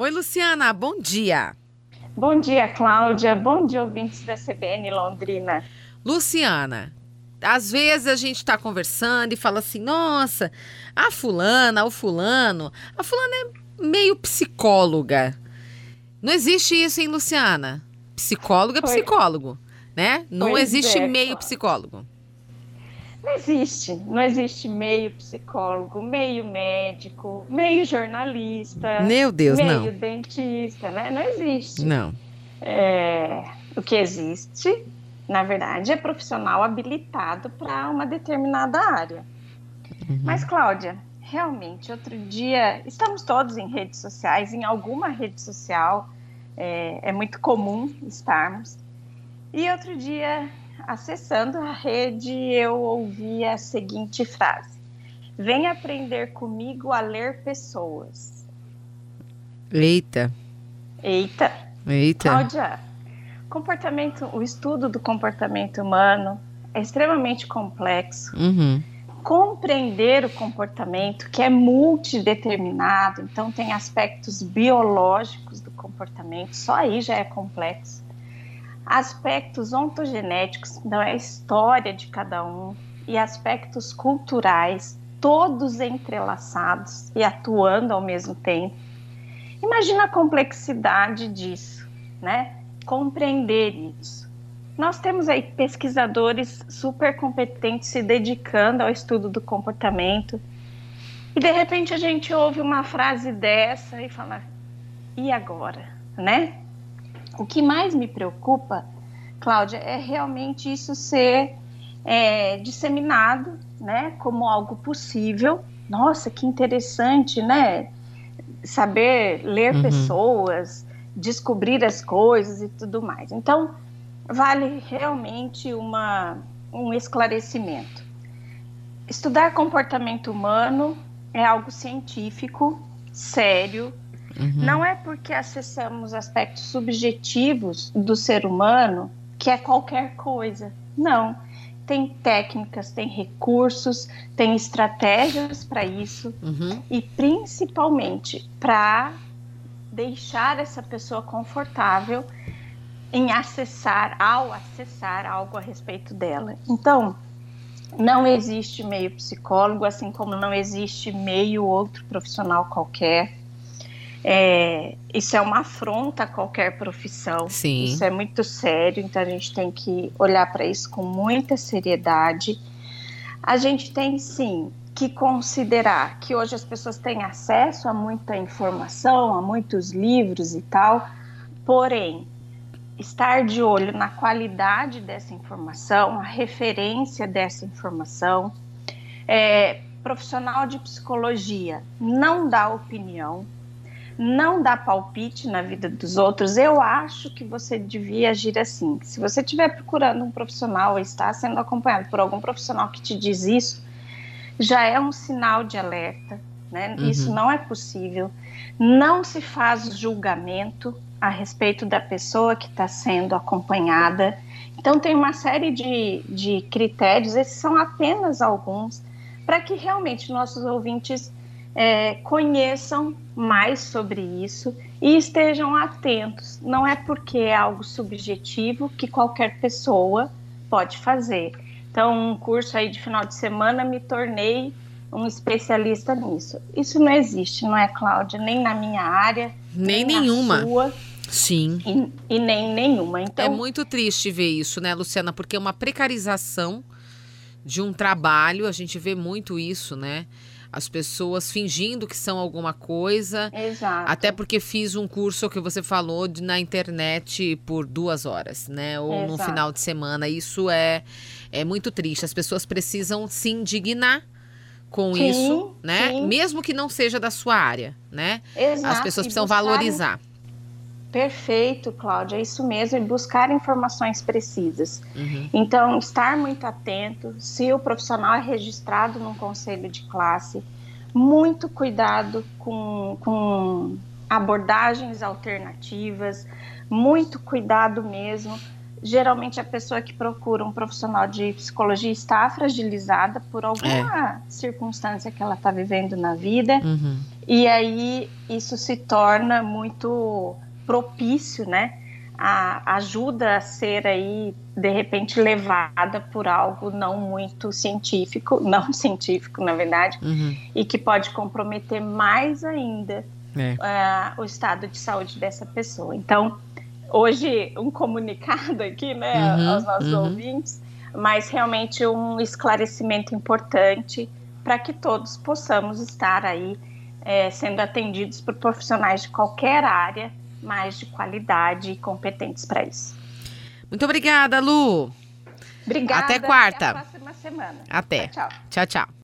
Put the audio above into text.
Oi, Luciana, bom dia. Bom dia, Cláudia. Bom dia, ouvintes da CBN Londrina. Luciana, às vezes a gente está conversando e fala assim: nossa, a fulana, o fulano, a fulana é meio psicóloga. Não existe isso, hein, Luciana? Psicólogo é psicólogo, né? Não pois existe é, meio psicólogo. Não existe, não existe meio psicólogo, meio médico, meio jornalista. Meu Deus, meio não. Meio dentista, né? Não existe. Não. É, o que existe, na verdade, é profissional habilitado para uma determinada área. Uhum. Mas, Cláudia, realmente, outro dia, estamos todos em redes sociais, em alguma rede social, é, é muito comum estarmos. E outro dia acessando a rede, eu ouvi a seguinte frase: Vem aprender comigo a ler pessoas. Eita. Eita. Eita. Cláudia, comportamento, o estudo do comportamento humano é extremamente complexo. Uhum. Compreender o comportamento, que é multideterminado, então tem aspectos biológicos do comportamento, só aí já é complexo aspectos ontogenéticos, então é a história de cada um, e aspectos culturais, todos entrelaçados e atuando ao mesmo tempo. Imagina a complexidade disso, né? Compreender isso. Nós temos aí pesquisadores super competentes se dedicando ao estudo do comportamento. E de repente a gente ouve uma frase dessa e fala: "E agora?", né? O que mais me preocupa, Cláudia, é realmente isso ser é, disseminado, né, como algo possível. Nossa, que interessante, né? Saber ler uhum. pessoas, descobrir as coisas e tudo mais. Então, vale realmente uma, um esclarecimento. Estudar comportamento humano é algo científico, sério, Uhum. Não é porque acessamos aspectos subjetivos do ser humano que é qualquer coisa. Não. Tem técnicas, tem recursos, tem estratégias para isso uhum. e principalmente para deixar essa pessoa confortável em acessar, ao acessar algo a respeito dela. Então, não existe meio psicólogo, assim como não existe meio outro profissional qualquer. É, isso é uma afronta a qualquer profissão. Sim. Isso é muito sério, então a gente tem que olhar para isso com muita seriedade. A gente tem sim que considerar que hoje as pessoas têm acesso a muita informação, a muitos livros e tal, porém, estar de olho na qualidade dessa informação, a referência dessa informação. É, profissional de psicologia não dá opinião, não dá palpite na vida dos outros, eu acho que você devia agir assim. Se você estiver procurando um profissional ou está sendo acompanhado por algum profissional que te diz isso, já é um sinal de alerta, né? Uhum. Isso não é possível. Não se faz julgamento a respeito da pessoa que está sendo acompanhada. Então, tem uma série de, de critérios, esses são apenas alguns, para que realmente nossos ouvintes é, conheçam mais sobre isso e estejam atentos. Não é porque é algo subjetivo que qualquer pessoa pode fazer. Então, um curso aí de final de semana me tornei um especialista nisso. Isso não existe, não é, Cláudia? Nem na minha área, nem, nem nenhuma. Sua, Sim. E, e, nem nenhuma. Então, é muito triste ver isso, né, Luciana? Porque é uma precarização de um trabalho, a gente vê muito isso, né? As pessoas fingindo que são alguma coisa. Exato. Até porque fiz um curso que você falou de, na internet por duas horas, né? Ou Exato. no final de semana. Isso é, é muito triste. As pessoas precisam se indignar com sim, isso, né? Sim. Mesmo que não seja da sua área, né? Exato. As pessoas precisam valorizar. Perfeito, Cláudia, é isso mesmo, e buscar informações precisas. Uhum. Então, estar muito atento, se o profissional é registrado num conselho de classe, muito cuidado com, com abordagens alternativas, muito cuidado mesmo geralmente a pessoa que procura um profissional de psicologia está fragilizada por alguma é. circunstância que ela está vivendo na vida, uhum. e aí isso se torna muito propício, né? A, ajuda a ser aí de repente levada por algo não muito científico, não científico na verdade, uhum. e que pode comprometer mais ainda é. uh, o estado de saúde dessa pessoa. Então hoje um comunicado aqui, né, uhum, aos nossos uhum. ouvintes, mas realmente um esclarecimento importante para que todos possamos estar aí é, sendo atendidos por profissionais de qualquer área, mais de qualidade e competentes para isso. Muito obrigada, Lu. Obrigada. Até quarta. Até a próxima semana. Até. Tchau, tchau. tchau, tchau.